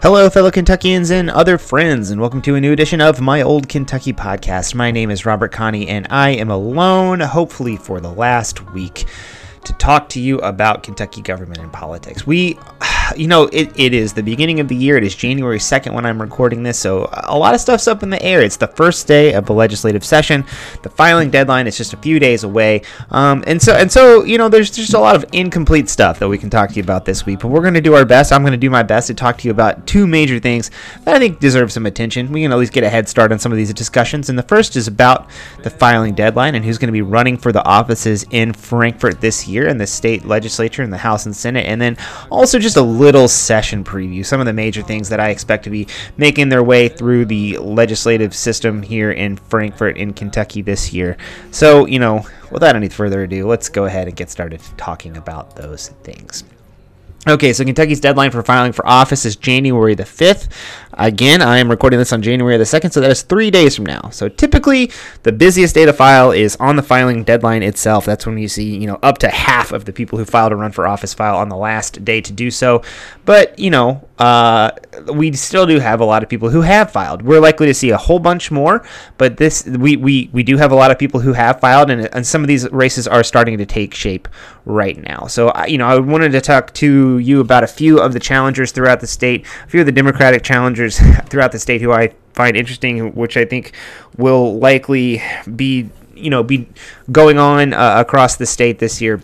Hello, fellow Kentuckians and other friends, and welcome to a new edition of my Old Kentucky podcast. My name is Robert Kahne, and I am alone, hopefully for the last week, to talk to you about Kentucky government and politics. We you know, it, it is the beginning of the year. It is January 2nd when I'm recording this, so a lot of stuff's up in the air. It's the first day of the legislative session. The filing deadline is just a few days away. Um, and so, and so, you know, there's just a lot of incomplete stuff that we can talk to you about this week, but we're going to do our best. I'm going to do my best to talk to you about two major things that I think deserve some attention. We can at least get a head start on some of these discussions. And the first is about the filing deadline and who's going to be running for the offices in Frankfort this year in the state legislature in the House and Senate. And then also just a little session preview, some of the major things that I expect to be making their way through the legislative system here in Frankfort, in Kentucky this year. So, you know, without any further ado, let's go ahead and get started talking about those things. Okay, so Kentucky's deadline for filing for office is January the 5th. Again, I am recording this on January the 2nd, so that is three days from now. So typically, the busiest day to file is on the filing deadline itself. That's when you see, you know, up to half of the people who filed to run for office file on the last day to do so. But, you know, uh, we still do have a lot of people who have filed. We're likely to see a whole bunch more, but this we, we, we do have a lot of people who have filed, and, and some of these races are starting to take shape right now. So, I, you know, I wanted to talk to you about a few of the challengers throughout the state, a few of the Democratic challengers throughout the state who I find interesting, which I think will likely be you know be going on uh, across the state this year.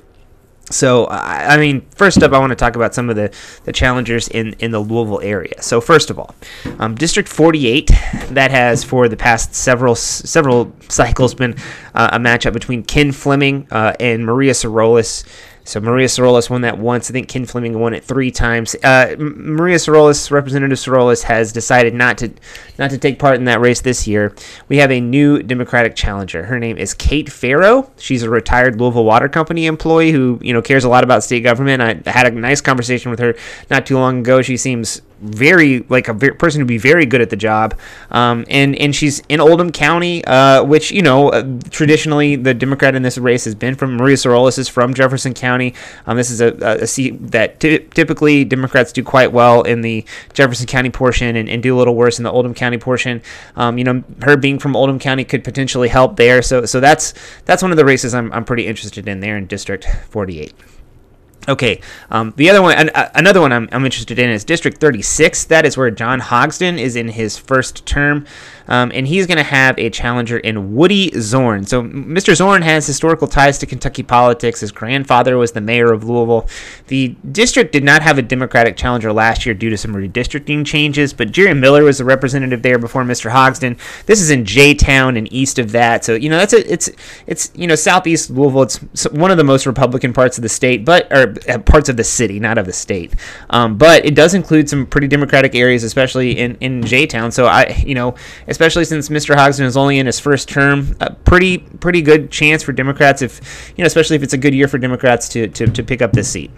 So, I mean, first up, I want to talk about some of the, the challengers in, in the Louisville area. So, first of all, um, District 48, that has for the past several several cycles been uh, a matchup between Ken Fleming uh, and Maria Sorolis. So Maria Sorolis won that once. I think Ken Fleming won it three times. Uh, Maria Sorolis, Representative Sorolis, has decided not to not to take part in that race this year. We have a new Democratic challenger. Her name is Kate Farrow. She's a retired Louisville Water Company employee who you know cares a lot about state government. I had a nice conversation with her not too long ago. She seems very like a person who'd be very good at the job. Um, and and she's in Oldham County, uh, which you know uh, traditionally the Democrat in this race has been from. Maria Sorolis is from Jefferson County. Um, this is a, a seat that t- typically Democrats do quite well in the Jefferson County portion and, and do a little worse in the Oldham County portion. Um, you know, her being from Oldham County could potentially help there. So so that's that's one of the races I'm I'm pretty interested in there in District 48. Okay, um, the other one, uh, another one I'm, I'm, interested in is District 36. That is where John Hodgson is in his first term um, and he's going to have a challenger in Woody Zorn. So Mr. Zorn has historical ties to Kentucky politics. His grandfather was the mayor of Louisville. The district did not have a Democratic challenger last year due to some redistricting changes, but Jerry Miller was the representative there before Mr. Hodgson. This is in J Town and east of that, so you know that's a it's it's you know southeast Louisville. It's one of the most Republican parts of the state, but or uh, parts of the city, not of the state. Um, but it does include some pretty Democratic areas, especially in in J Town. So I you know especially since Mr. Hodgson is only in his first term. A pretty pretty good chance for Democrats if you know, especially if it's a good year for Democrats to to, to pick up this seat.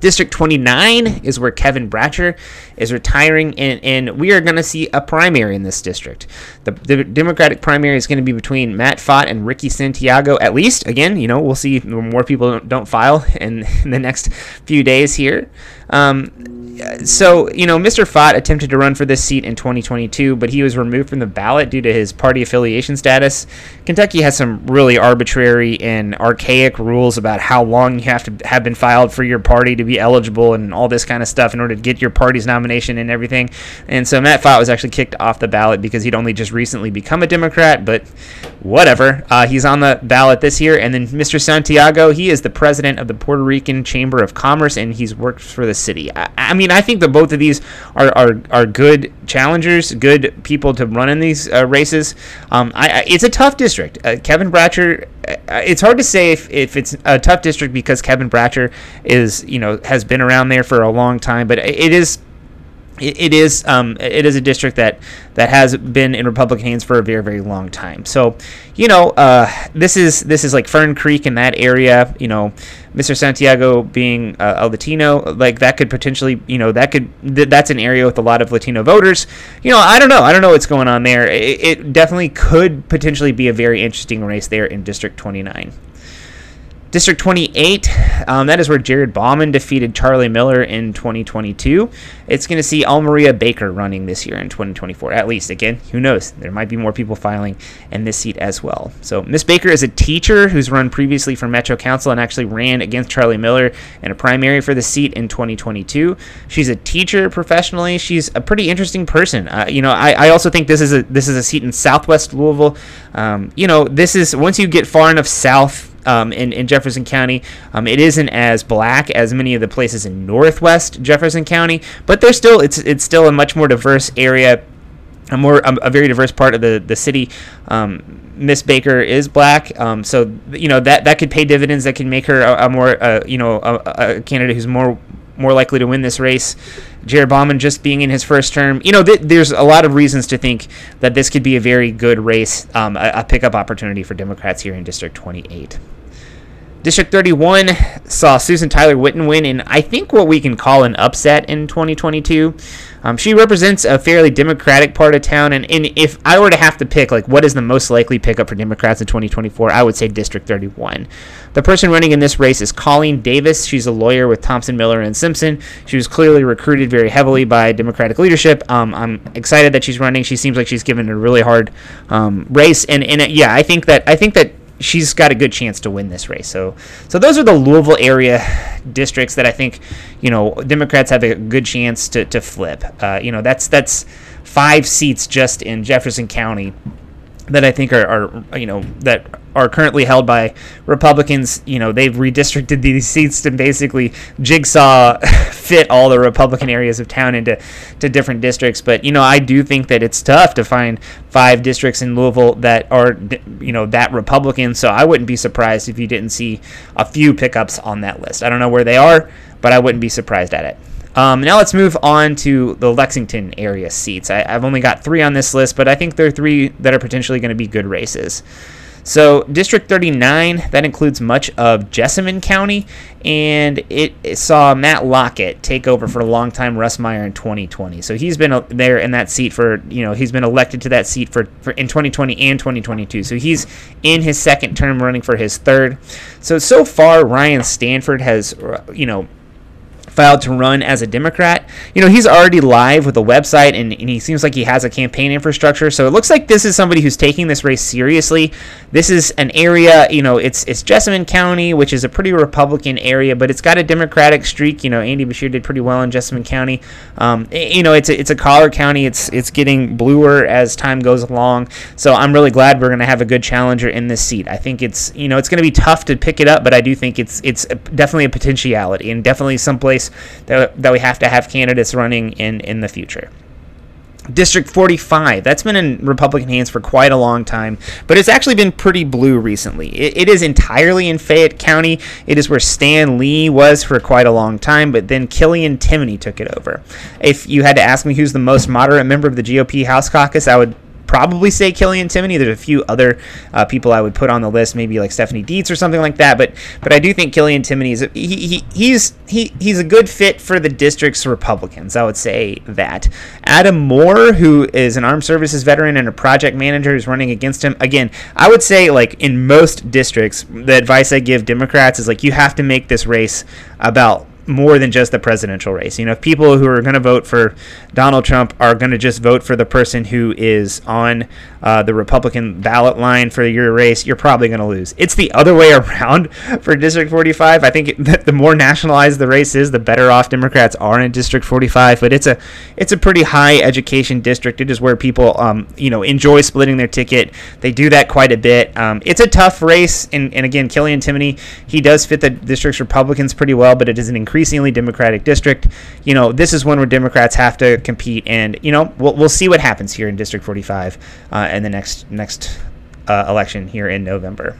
District 29 is where Kevin Bratcher is retiring, and, and we are going to see a primary in this district. The, the Democratic primary is going to be between Matt Fott and Ricky Santiago, at least. Again, you know, we'll see more people don't, file in, in, the next few days here. Um, so, you know, Mr. Fott attempted to run for this seat in 2022, but he was removed from the ballot due to his party affiliation status. Kentucky has some really arbitrary and archaic rules about how long you have to have been filed for your party to be eligible and all this kind of stuff in order to get your party's nomination and everything. And so Matt Fott was actually kicked off the ballot because he'd only just recently become a Democrat, but whatever. Uh, he's on the ballot this year. And then Mr. Santiago, he is the president of the Puerto Rican Chamber of Commerce, and he's worked for the city. I, I mean, I think that both of these are, are, are good challengers, good people to run in these uh, races. Um, I, I, it's a tough district. Uh, Kevin Bratcher, uh, it's hard to say if, if it's a tough district because Kevin Bratcher is, you know, has been around there for a long time, but it is it is um, it is a district that that has been in Republican hands for a very very long time. So, you know, uh, this is this is like Fern Creek in that area. You know, Mr. Santiago being uh, a Latino, like that could potentially, you know, that could th- that's an area with a lot of Latino voters. You know, I don't know, I don't know what's going on there. It, it definitely could potentially be a very interesting race there in District 29. District 28, um, that is where Jared Bauman defeated Charlie Miller in 2022. It's going to see Almaria Baker running this year in 2024. At least, again, who knows? There might be more people filing in this seat as well. So, Miss Baker is a teacher who's run previously for Metro Council and actually ran against Charlie Miller in a primary for the seat in 2022. She's a teacher professionally. She's a pretty interesting person. Uh, you know, I, I, also think this is a this is a seat in Southwest Louisville. Um, you know, this is once you get far enough south um, in, in Jefferson County. Um, it isn't as black as many of the places in Northwest Jefferson County, but there's still it's it's still a much more diverse area, a more a, a very diverse part of the the city. Um, Miss Baker is black, um, so you know that that could pay dividends. That can make her a, a more uh, you know a, a candidate who's more more likely to win this race. Jared Bauman just being in his first term, you know, th- there's a lot of reasons to think that this could be a very good race, um, a, a pickup opportunity for Democrats here in District 28. District 31 saw Susan Tyler Witten win in, I think, what we can call an upset in 2022. Um, she represents a fairly Democratic part of town, and, and if I were to have to pick, like, what is the most likely pickup for Democrats in 2024, I would say District 31. The person running in this race is Colleen Davis. She's a lawyer with Thompson, Miller, and Simpson. She was clearly recruited very heavily by Democratic leadership. Um, I'm excited that she's running. She seems like she's given a really hard um, race, and, and uh, yeah, I think that I think that she's got a good chance to win this race. So, so those are the Louisville area districts that I think, you know, Democrats have a good chance to, to flip. Uh, you know, that's that's five seats just in Jefferson County that I think are, are you know that are currently held by Republicans. You know they've redistricted these seats to basically jigsaw fit all the Republican areas of town into to different districts. But you know I do think that it's tough to find five districts in Louisville that are you know that Republican. So I wouldn't be surprised if you didn't see a few pickups on that list. I don't know where they are, but I wouldn't be surprised at it. Um, now let's move on to the Lexington area seats. I, have only got three on this list, but I think there are three that are potentially going to be good races. So District 39 that includes much of Jessamine County, and it, it saw Matt Lockett take over for a long time Russ Meyer in 2020. So he's been there in that seat for you know he's been elected to that seat for, for in 2020 and 2022. So he's in his second term, running for his third. So so far Ryan Stanford has you know filed to run as a Democrat. You know, he's already live with a website and, and, he seems like he has a campaign infrastructure. So it looks like this is somebody who's taking this race seriously. This is an area, you know, it's it's Jessamine County, which is a pretty Republican area, but it's got a Democratic streak. You know, Andy Beshear did pretty well in Jessamine County. Um, you know, it's a, it's a collar county. It's it's getting bluer as time goes along. So I'm really glad we're going to have a good challenger in this seat. I think it's you know it's going to be tough to pick it up, but I do think it's it's definitely a potentiality and definitely someplace that, that we have to have candidates running in in the future. District 45, that's been in Republican hands for quite a long time, but it's actually been pretty blue recently. It, it is entirely in Fayette County. It is where Stan Lee was for quite a long time, but then Killian Timoney took it over. If you had to ask me who's the most moderate member of the GOP House caucus, I would probably say Killian Timoney. There's a few other uh, people I would put on the list, maybe like Stephanie Dietz or something like that. But but I do think Killian Timoney is a, he, he he's he he's a good fit for the district's Republicans. I would say that Adam Moore, who is an armed services veteran and a project manager, is running against him. Again, I would say like in most districts, the advice I give Democrats is like you have to make this race about more than just the presidential race. You know, if people who are going to vote for Donald Trump are going to just vote for the person who is on uh, the Republican ballot line for your race, you're probably going to lose. It's the other way around for District 45. I think that the more nationalized the race is, the better off Democrats are in District 45. But it's a it's a pretty high education district. It is where people um, you know enjoy splitting their ticket. They do that quite a bit. Um, it's a tough race, and, and again, Killian Timoney he does fit the district's Republicans pretty well, but it is an increasingly Democratic district. You know, this is one where Democrats have to compete, and you know we'll we'll see what happens here in District 45. Uh, in the next next uh, election here in November.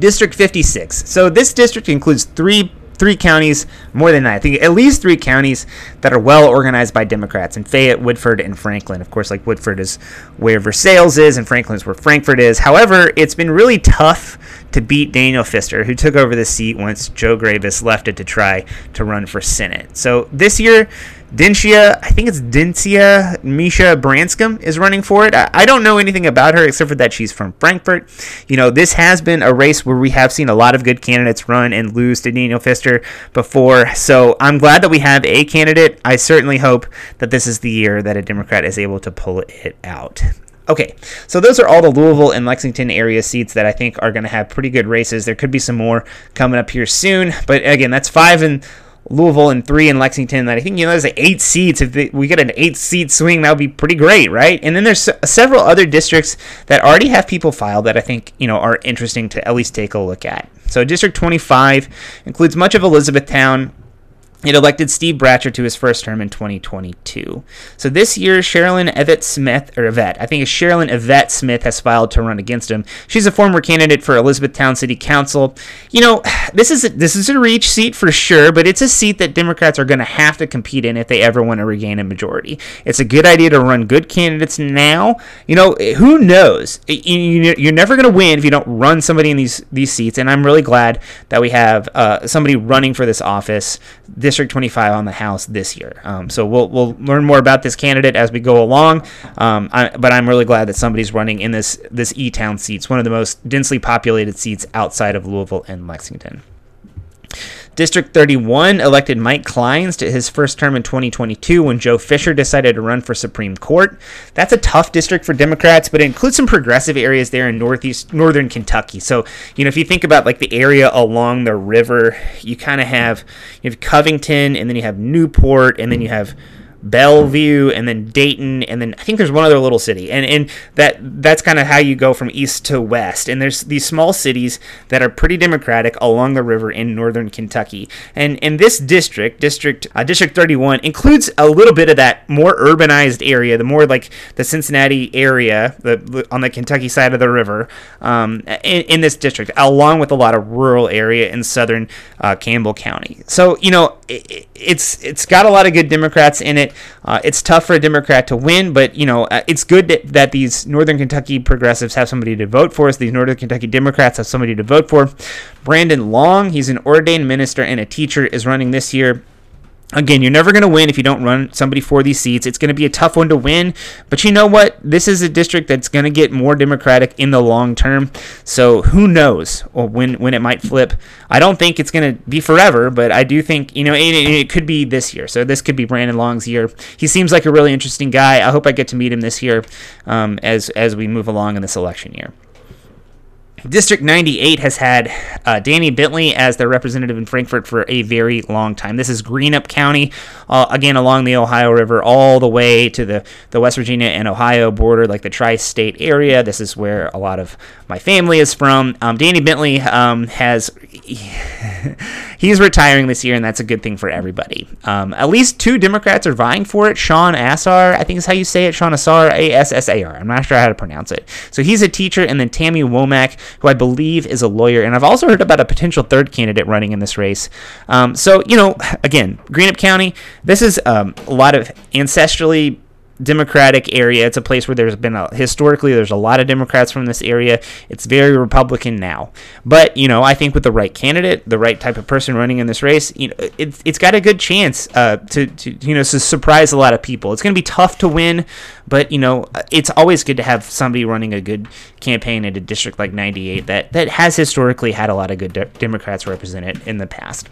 District 56. So this district includes three three counties, more than that. I think at least three counties that are well organized by Democrats, and Fayette, Woodford, and Franklin. Of course, like Woodford is where Versailles is, and Franklin is where Frankfort is. However, it's been really tough to beat Daniel Fister, who took over the seat once Joe Graviss left it to try to run for Senate. So this year, Dincia, I think it's Dincia Misha Branscom is running for it. I, I, don't know anything about her except for that she's from Frankfort. You know, this has been a race where we have seen a lot of good candidates run and lose to Daniel Fister before. So I'm glad that we have a candidate. I certainly hope that this is the year that a Democrat is able to pull it out. Okay, so those are all the Louisville and Lexington area seats that I think are going to have pretty good races. There could be some more coming up here soon, but again, that's five in Louisville and three in Lexington. That I think you know there's like eight seats. If they, we get an eight seat swing, that would be pretty great, right? And then there's several other districts that already have people filed that I think you know are interesting to at least take a look at. So District 25 includes much of Elizabethtown, it elected Steve Bratcher to his first term in 2022. So this year, Sherilyn Yvette Smith, or Yvette, I think it's Sherilyn Yvette Smith has filed to run against him. She's a former candidate for Elizabethtown City Council. You know, this is a, this is a reach seat for sure, but it's a seat that Democrats are going to have to compete in if they ever want to regain a majority. It's a good idea to run good candidates now. You know, who knows? You're never going to win if you don't run somebody in these these seats, and I'm really glad that we have uh, somebody running for this office. This District 25 on the House this year. Um, so we'll we'll learn more about this candidate as we go along. Um, I, but I'm really glad that somebody's running in this this E Town seats, one of the most densely populated seats outside of Louisville and Lexington. District 31 elected Mike Clines to his first term in 2022 when Joe Fischer decided to run for Supreme Court. That's a tough district for Democrats, but it includes some progressive areas there in northeast northern Kentucky. So, you know, if you think about like the area along the river, you kind of have you have Covington and then you have Newport and then you have Bellevue, and then Dayton, and then I think there's one other little city, and and that that's kind of how you go from east to west. And there's these small cities that are pretty democratic along the river in northern Kentucky, and in this district, district uh, District 31 includes a little bit of that more urbanized area, the more like the Cincinnati area, the on the Kentucky side of the river, um, in, in, this district, along with a lot of rural area in southern uh, Campbell County. So you know, it, it's it's got a lot of good Democrats in it. Uh, it's tough for a Democrat to win, but you know uh, it's good that, that, these Northern Kentucky progressives have somebody to vote for us. These Northern Kentucky Democrats have somebody to vote for. Brandon Long, he's an ordained minister and a teacher, is running this year. Again, you're never going to win if you don't run somebody for these seats. It's going to be a tough one to win, but you know what? This is a district that's going to get more Democratic in the long term. So who knows when when it might flip? I don't think it's going to be forever, but I do think you know it, it, could be this year. So this could be Brandon Long's year. He seems like a really interesting guy. I hope I get to meet him this year um, as as we move along in this election year. District 98 has had uh, Danny Bentley as their representative in Frankfort for a very long time. This is Greenup County, uh, again along the Ohio River, all the way to the, the West Virginia and Ohio border, like the tri state area. This is where a lot of my family is from. Um, Danny Bentley um, has. he's retiring this year, and that's a good thing for everybody. Um, at least two Democrats are vying for it. Sean Assar, I think is how you say it. Sean Assar, A S S A R. I'm not sure how to pronounce it. So he's a teacher, and then Tammy Womack, who I believe is a lawyer. And I've also heard about a potential third candidate running in this race. Um, so, you know, again, Greenup County, this is um, a lot of ancestrally Democratic area. It's a place where there's been a, historically there's a lot of Democrats from this area. It's very Republican now, but you know I think with the right candidate, the right type of person running in this race, you know it's it's got a good chance uh, to, to you know to surprise a lot of people. It's going to be tough to win, but you know it's always good to have somebody running a good campaign in a district like 98 that that has historically had a lot of good de- Democrats represented in the past.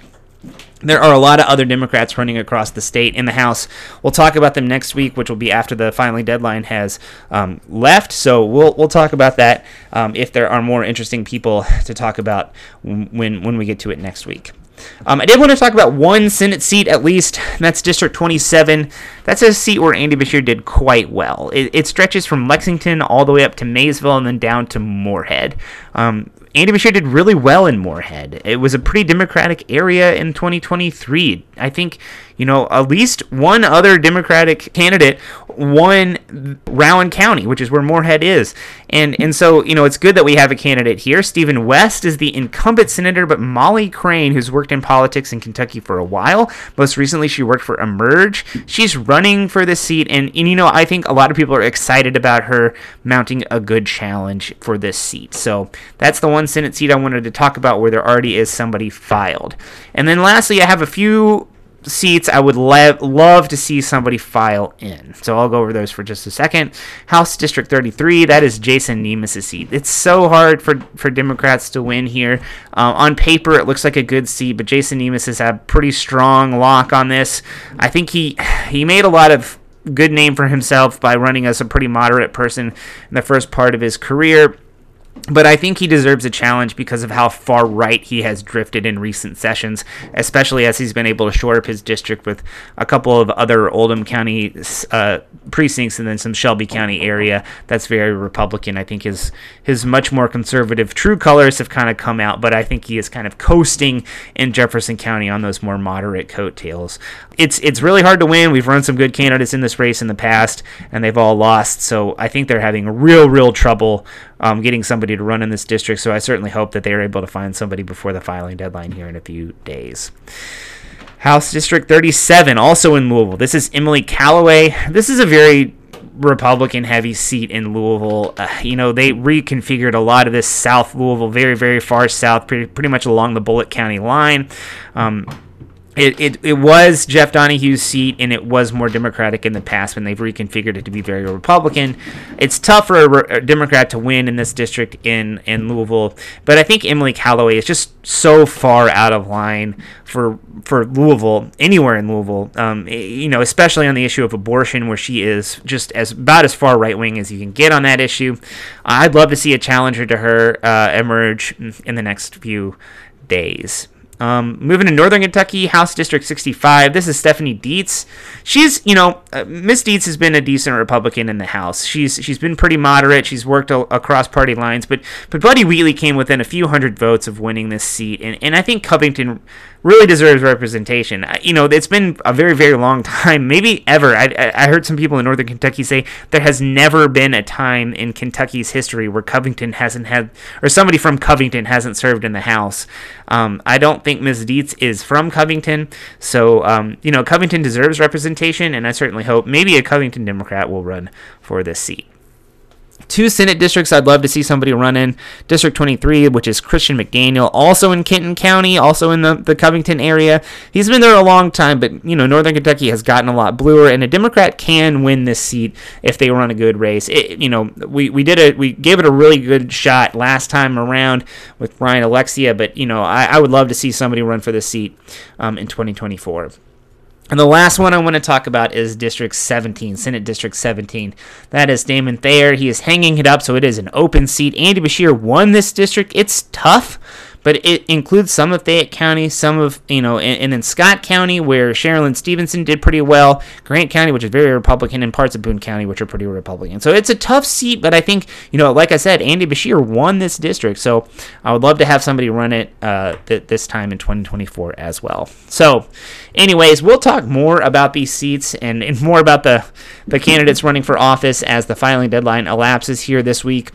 There are a lot of other Democrats running across the state in the House. We'll talk about them next week, which will be after the filing deadline has um, left. So we'll we'll talk about that um, if there are more interesting people to talk about when when we get to it next week. Um, I did want to talk about one Senate seat at least. that's District 27. That's a seat where Andy Beshear did quite well. It, it, stretches from Lexington all the way up to Maysville and then down to Morehead. Um, Andy Beshear did really well in Morehead. It was a pretty Democratic area in 2023. I think, you know, at least one other Democratic candidate won Rowan County, which is where Morehead is. And and so, you know, it's good that we have a candidate here. Stephen West is the incumbent senator, but Molly Crane, who's worked in politics in Kentucky for a while, most recently she worked for Emerge. She's running for this seat and, and you know, I think a lot of people are excited about her mounting a good challenge for this seat. So, that's the one Senate seat I wanted to talk about where there already is somebody filed. And then lastly, I have a few seats I would le- love to see somebody file in. So I'll go over those for just a second. House District 33, that is Jason Nemes's seat. It's so hard for, for Democrats to win here. Uh, on paper, it looks like a good seat, but Jason Nemes has had pretty strong lock on this. I think he he made a lot of good name for himself by running as a pretty moderate person in the first part of his career but I think he deserves a challenge because of how far right he has drifted in recent sessions, especially as he's been able to shore up his district with a couple of other Oldham County uh, precincts and then some Shelby County area that's very Republican. I think his his much more conservative true colors have kind of come out, but I think he is kind of coasting in Jefferson County on those more moderate coattails. It's it's really hard to win. We've run some good candidates in this race in the past, and they've all lost. So I think they're having real real trouble um, getting somebody to run in this district. So I certainly hope that they are able to find somebody before the filing deadline here in a few days. House District 37, also in Louisville. This is Emily Callaway. This is a very Republican heavy seat in Louisville. Uh, you know, they reconfigured a lot of this South Louisville, very, very far south, pretty, pretty much along the Bullitt County line. Um, it, it, it was Jeff Donohue's seat, and it was more Democratic in the past when they've reconfigured it to be very Republican. It's tough for a, a, Democrat to win in this district in, in Louisville, but I think Emily Callaway is just so far out of line for for Louisville, anywhere in Louisville. Um, you know, especially on the issue of abortion, where she is just as about as far right wing as you can get on that issue. I'd love to see a challenger to her uh, emerge in the next few days. Um, moving to Northern Kentucky, House District 65. This is Stephanie Dietz. She's, you know, uh, Miss Dietz has been a decent Republican in the House. She's she's been pretty moderate. She's worked a, across party lines, but but Buddy Wheatley came within a few hundred votes of winning this seat, and and I think Covington really deserves representation. You know, it's been a very, very long time, maybe ever. I, I heard some people in Northern Kentucky say there has never been a time in Kentucky's history where Covington hasn't had, or somebody from Covington hasn't served in the House. Um, I don't think Ms. Dietz is from Covington, so um, you know, Covington deserves representation, and I certainly hope maybe a Covington Democrat will run for this seat two Senate districts I'd love to see somebody run in. District 23, which is Christian McDaniel, also in Kenton County, also in the, the Covington area. He's been there a long time, but, you know, Northern Kentucky has gotten a lot bluer, and a Democrat can win this seat if they run a good race. It, you know, we, we did it, we gave it a really good shot last time around with Brian Alexia, but, you know, I, I would love to see somebody run for this seat um, in 2024. And the last one I want to talk about is District 17, Senate District 17. That is Damon Thayer. He is hanging it up, so it is an open seat. Andy Beshear won this district. It's tough but it includes some of Fayette County, some of, you know, and, and in Scott County, where Sherilyn Stevenson did pretty well, Grant County, which is very Republican, and parts of Boone County, which are pretty Republican. So it's a tough seat, but I think, you know, like I said, Andy Beshear won this district, so I would love to have somebody run it uh, th- this time in 2024 as well. So, anyways, we'll talk more about these seats and, and more about the, the candidates running for office as the filing deadline elapses here this week.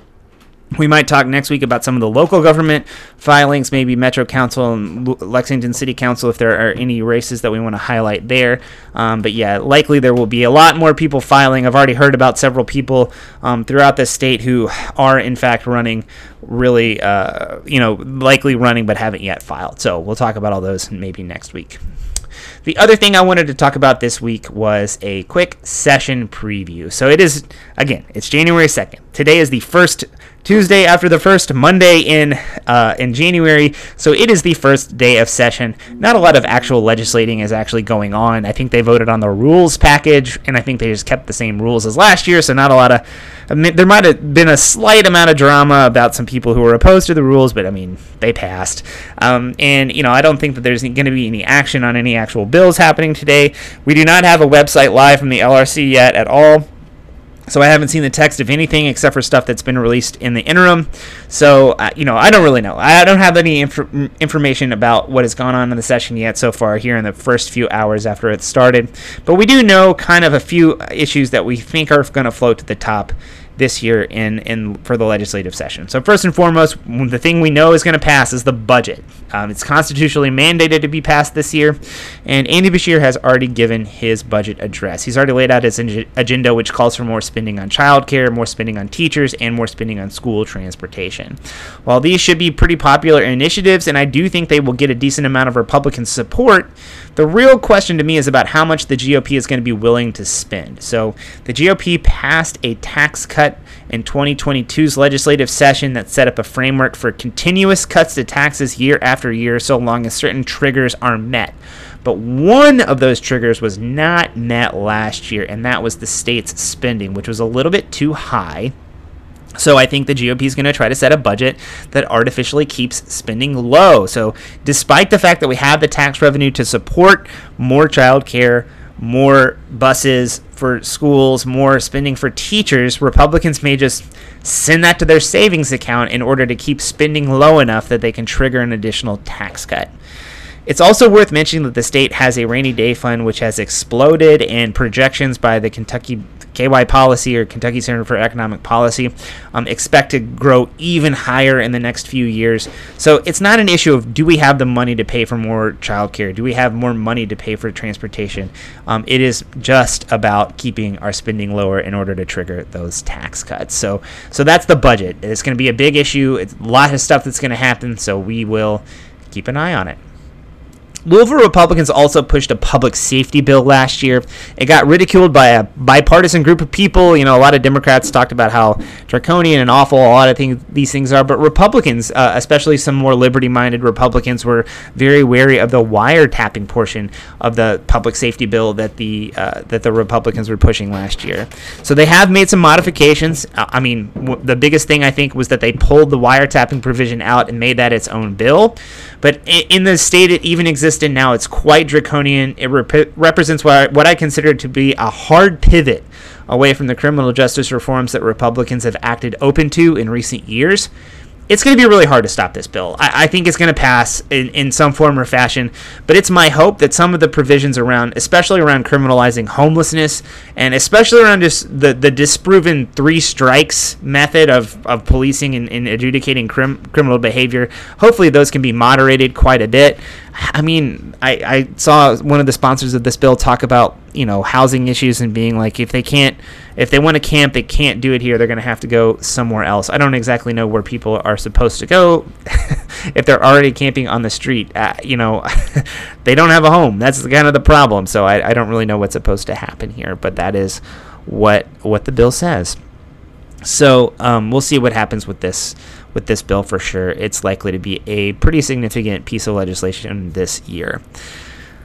We might talk next week about some of the local government filings, maybe Metro Council and Lexington City Council, if there are any races that we want to highlight there. Um, but yeah, likely there will be a lot more people filing. I've already heard about several people um, throughout the state who are, in fact, running really, uh, you know, likely running but haven't yet filed. So we'll talk about all those maybe next week. The other thing I wanted to talk about this week was a quick session preview. So it is, again, it's January 2nd. Today is the first Tuesday after the first Monday in uh, in January, so it is the first day of session. Not a lot of actual legislating is actually going on. I think they voted on the rules package, and I think they just kept the same rules as last year. So not a lot of. I mean, there might have been a slight amount of drama about some people who were opposed to the rules, but I mean they passed. Um, and you know I don't think that there's going to be any action on any actual bills happening today. We do not have a website live from the LRC yet at all. So I haven't seen the text of anything except for stuff that's been released in the interim. So uh, you know, I don't really know. I don't have any inf- information about what has gone on in the session yet so far here in the first few hours after it started. But we do know kind of a few issues that we think are going to float to the top this year in, in for the legislative session. So first and foremost, the thing we know is going to pass is the budget. Um, it's constitutionally mandated to be passed this year, and Andy Beshear has already given his budget address. He's already laid out his agenda, which calls for more spending on childcare, more spending on teachers, and more spending on school transportation. While these should be pretty popular initiatives, and I do think they will get a decent amount of Republican support, the real question to me is about how much the GOP is going to be willing to spend. So the GOP passed a tax cut in 2022's legislative session that set up a framework for continuous cuts to taxes year after year so long as certain triggers are met. But one of those triggers was not met last year, and that was the state's spending, which was a little bit too high. So I think the GOP is going to try to set a budget that artificially keeps spending low. So despite the fact that we have the tax revenue to support more child care, more buses for schools, more spending for teachers, Republicans may just send that to their savings account in order to keep spending low enough that they can trigger an additional tax cut. It's also worth mentioning that the state has a rainy day fund which has exploded, and projections by the Kentucky KY Policy or Kentucky Center for Economic Policy um, expect to grow even higher in the next few years. So it's not an issue of do we have the money to pay for more childcare? Do we have more money to pay for transportation? Um, it is just about keeping our spending lower in order to trigger those tax cuts. So so that's the budget. It's going to be a big issue. It's a lot of stuff that's going to happen. So we will keep an eye on it. Louisville Republicans also pushed a public safety bill last year. It got ridiculed by a bipartisan group of people. You know, a lot of Democrats talked about how draconian and awful a lot of things, these things are, but Republicans, uh, especially some more liberty-minded Republicans, were very wary of the wiretapping portion of the public safety bill that the uh, that the Republicans were pushing last year. So they have made some modifications. Uh, I mean, w- the biggest thing I think was that they pulled the wiretapping provision out and made that its own bill. But in the state it even exists in now, it's quite draconian. It rep- represents what I, what I consider to be a hard pivot away from the criminal justice reforms that Republicans have acted open to in recent years it's going to be really hard to stop this bill. I, I think it's going to pass in, in some form or fashion, but it's my hope that some of the provisions around, especially around criminalizing homelessness, and especially around just the, the disproven three strikes method of, of policing and, and adjudicating crim, criminal behavior, hopefully those can be moderated quite a bit. I mean, I, I saw one of the sponsors of this bill talk about you know housing issues and being like if they can't if they want to camp they can't do it here they're going to have to go somewhere else i don't exactly know where people are supposed to go if they're already camping on the street uh, you know they don't have a home that's kind of the problem so I, I don't really know what's supposed to happen here but that is what what the bill says so um, we'll see what happens with this with this bill for sure. It's likely to be a pretty significant piece of legislation this year.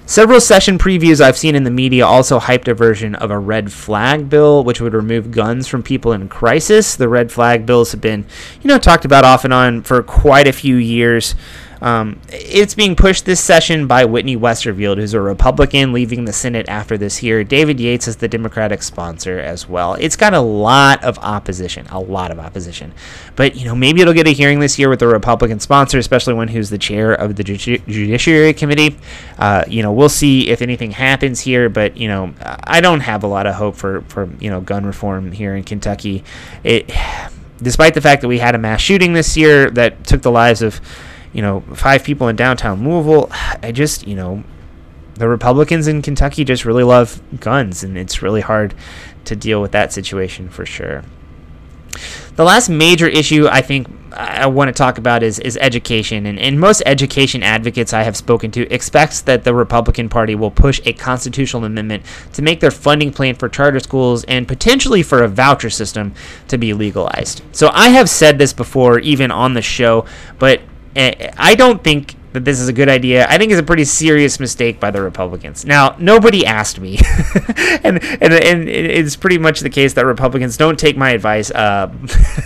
Several session previews I've seen in the media also hyped a version of a red flag bill, which would remove guns from people in crisis. The red flag bills have been, you know, talked about off and on for quite a few years. Um, it's being pushed this session by Whitney Westerfield, who's a Republican leaving the Senate after this year. David Yates is the Democratic sponsor as well. It's got a lot of opposition, a lot of opposition. But, you know, maybe it'll get a hearing this year with a Republican sponsor, especially one who's the chair of the Judi- Judiciary Committee. Uh, you know, we'll see if anything happens here, but, you know, I don't have a lot of hope for, for you know, gun reform here in Kentucky. It, despite the fact that we had a mass shooting this year that took the lives of you know, five people in downtown Louisville. I just, you know, the Republicans in Kentucky just really love guns, and it's really hard to deal with that situation for sure. The last major issue I think I want to talk about is, is education. And, and most education advocates I have spoken to expects that the Republican Party will push a constitutional amendment to make their funding plan for charter schools and potentially for a voucher system to be legalized. So I have said this before, even on the show, but I don't think that this is a good idea. I think it's a pretty serious mistake by the Republicans. Now, nobody asked me, and, and and it's pretty much the case that Republicans don't take my advice uh,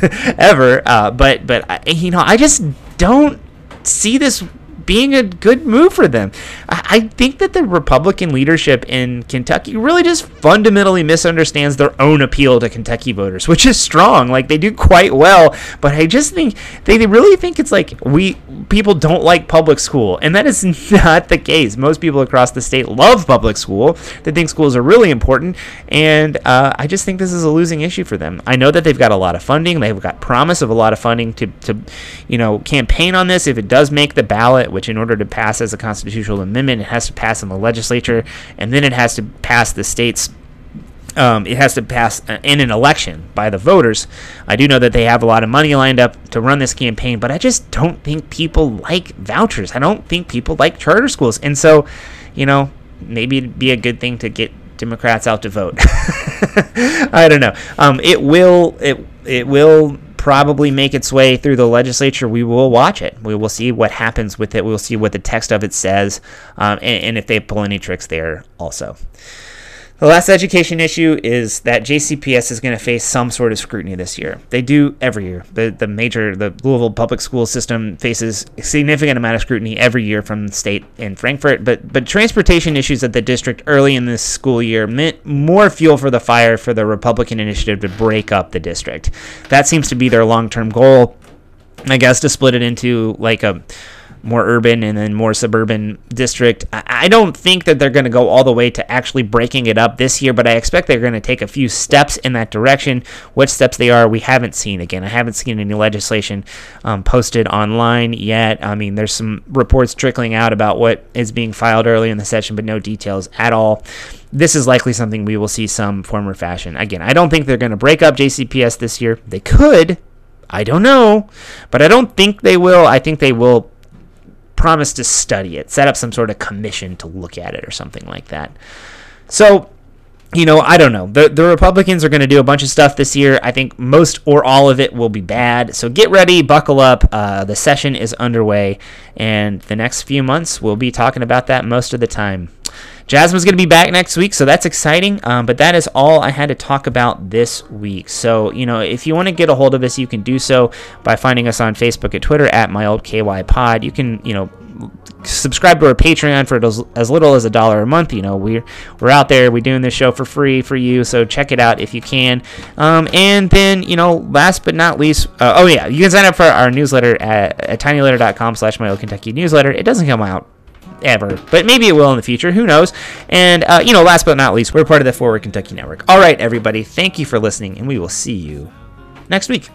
ever. Uh, but but you know, I just don't see this being a good move for them. I think that the Republican leadership in Kentucky really just fundamentally misunderstands their own appeal to Kentucky voters, which is strong. Like they do quite well, but I just think they really think it's like we people don't like public school, and that is not the case. Most people across the state love public school. They think schools are really important, and uh, I just think this is a losing issue for them. I know that they've got a lot of funding. They've got promise of a lot of funding to, to you know, campaign on this if it does make the ballot. Which, in order to pass as a constitutional amendment, it has to pass in the legislature, and then it has to pass the state's um, it has to pass uh, in an election by the voters. I do know that they have a lot of money lined up to run this campaign, but I just don't think people like vouchers. I don't think people like charter schools. And so, you know, maybe it'd be a good thing to get Democrats out to vote. I don't know. Um, it will it it will probably make its way through the legislature. We will watch it. We will see what happens with it. We'll see what the text of it says, um, and, and if they pull any tricks there also. The last education issue is that JCPS is going to face some sort of scrutiny this year. They do every year. The the major the Louisville public school system faces a significant amount of scrutiny every year from the state in Frankfort, but but transportation issues at the district early in this school year meant more fuel for the fire for the Republican initiative to break up the district. That seems to be their long-term goal. I guess to split it into like a more urban and then more suburban district. I don't think that they're going to go all the way to actually breaking it up this year, but I expect they're going to take a few steps in that direction. What steps they are, we haven't seen. Again, I haven't seen any legislation um, posted online yet. I mean, there's some reports trickling out about what is being filed early in the session, but no details at all. This is likely something we will see some form or fashion. Again, I don't think they're going to break up JCPS this year. They could. I don't know, but I don't think they will. I think they will promise to study it, set up some sort of commission to look at it or something like that. So, you know, I don't know. The, the Republicans are going to do a bunch of stuff this year. I think most or all of it will be bad. So get ready, buckle up. Uh, the session is underway, and the next few months we'll be talking about that most of the time. Jasmine's going to be back next week, so that's exciting. Um, but that is all I had to talk about this week. So, you know, if you want to get a hold of us, you can do so by finding us on Facebook and Twitter at My Old KY Pod. You can, you know, subscribe to our Patreon for as, little as a dollar a month. You know, we're we're out there. We're doing this show for free for you, so check it out if you can. Um, and then, you know, last but not least, uh, oh yeah, you can sign up for our newsletter at, at tinyletter.com slash my old Kentucky newsletter. It doesn't come out ever, but maybe it will in the future. Who knows? And, uh, you know, last but not least, we're part of the Forward Kentucky Network. All right, everybody, thank you for listening, and we will see you next week.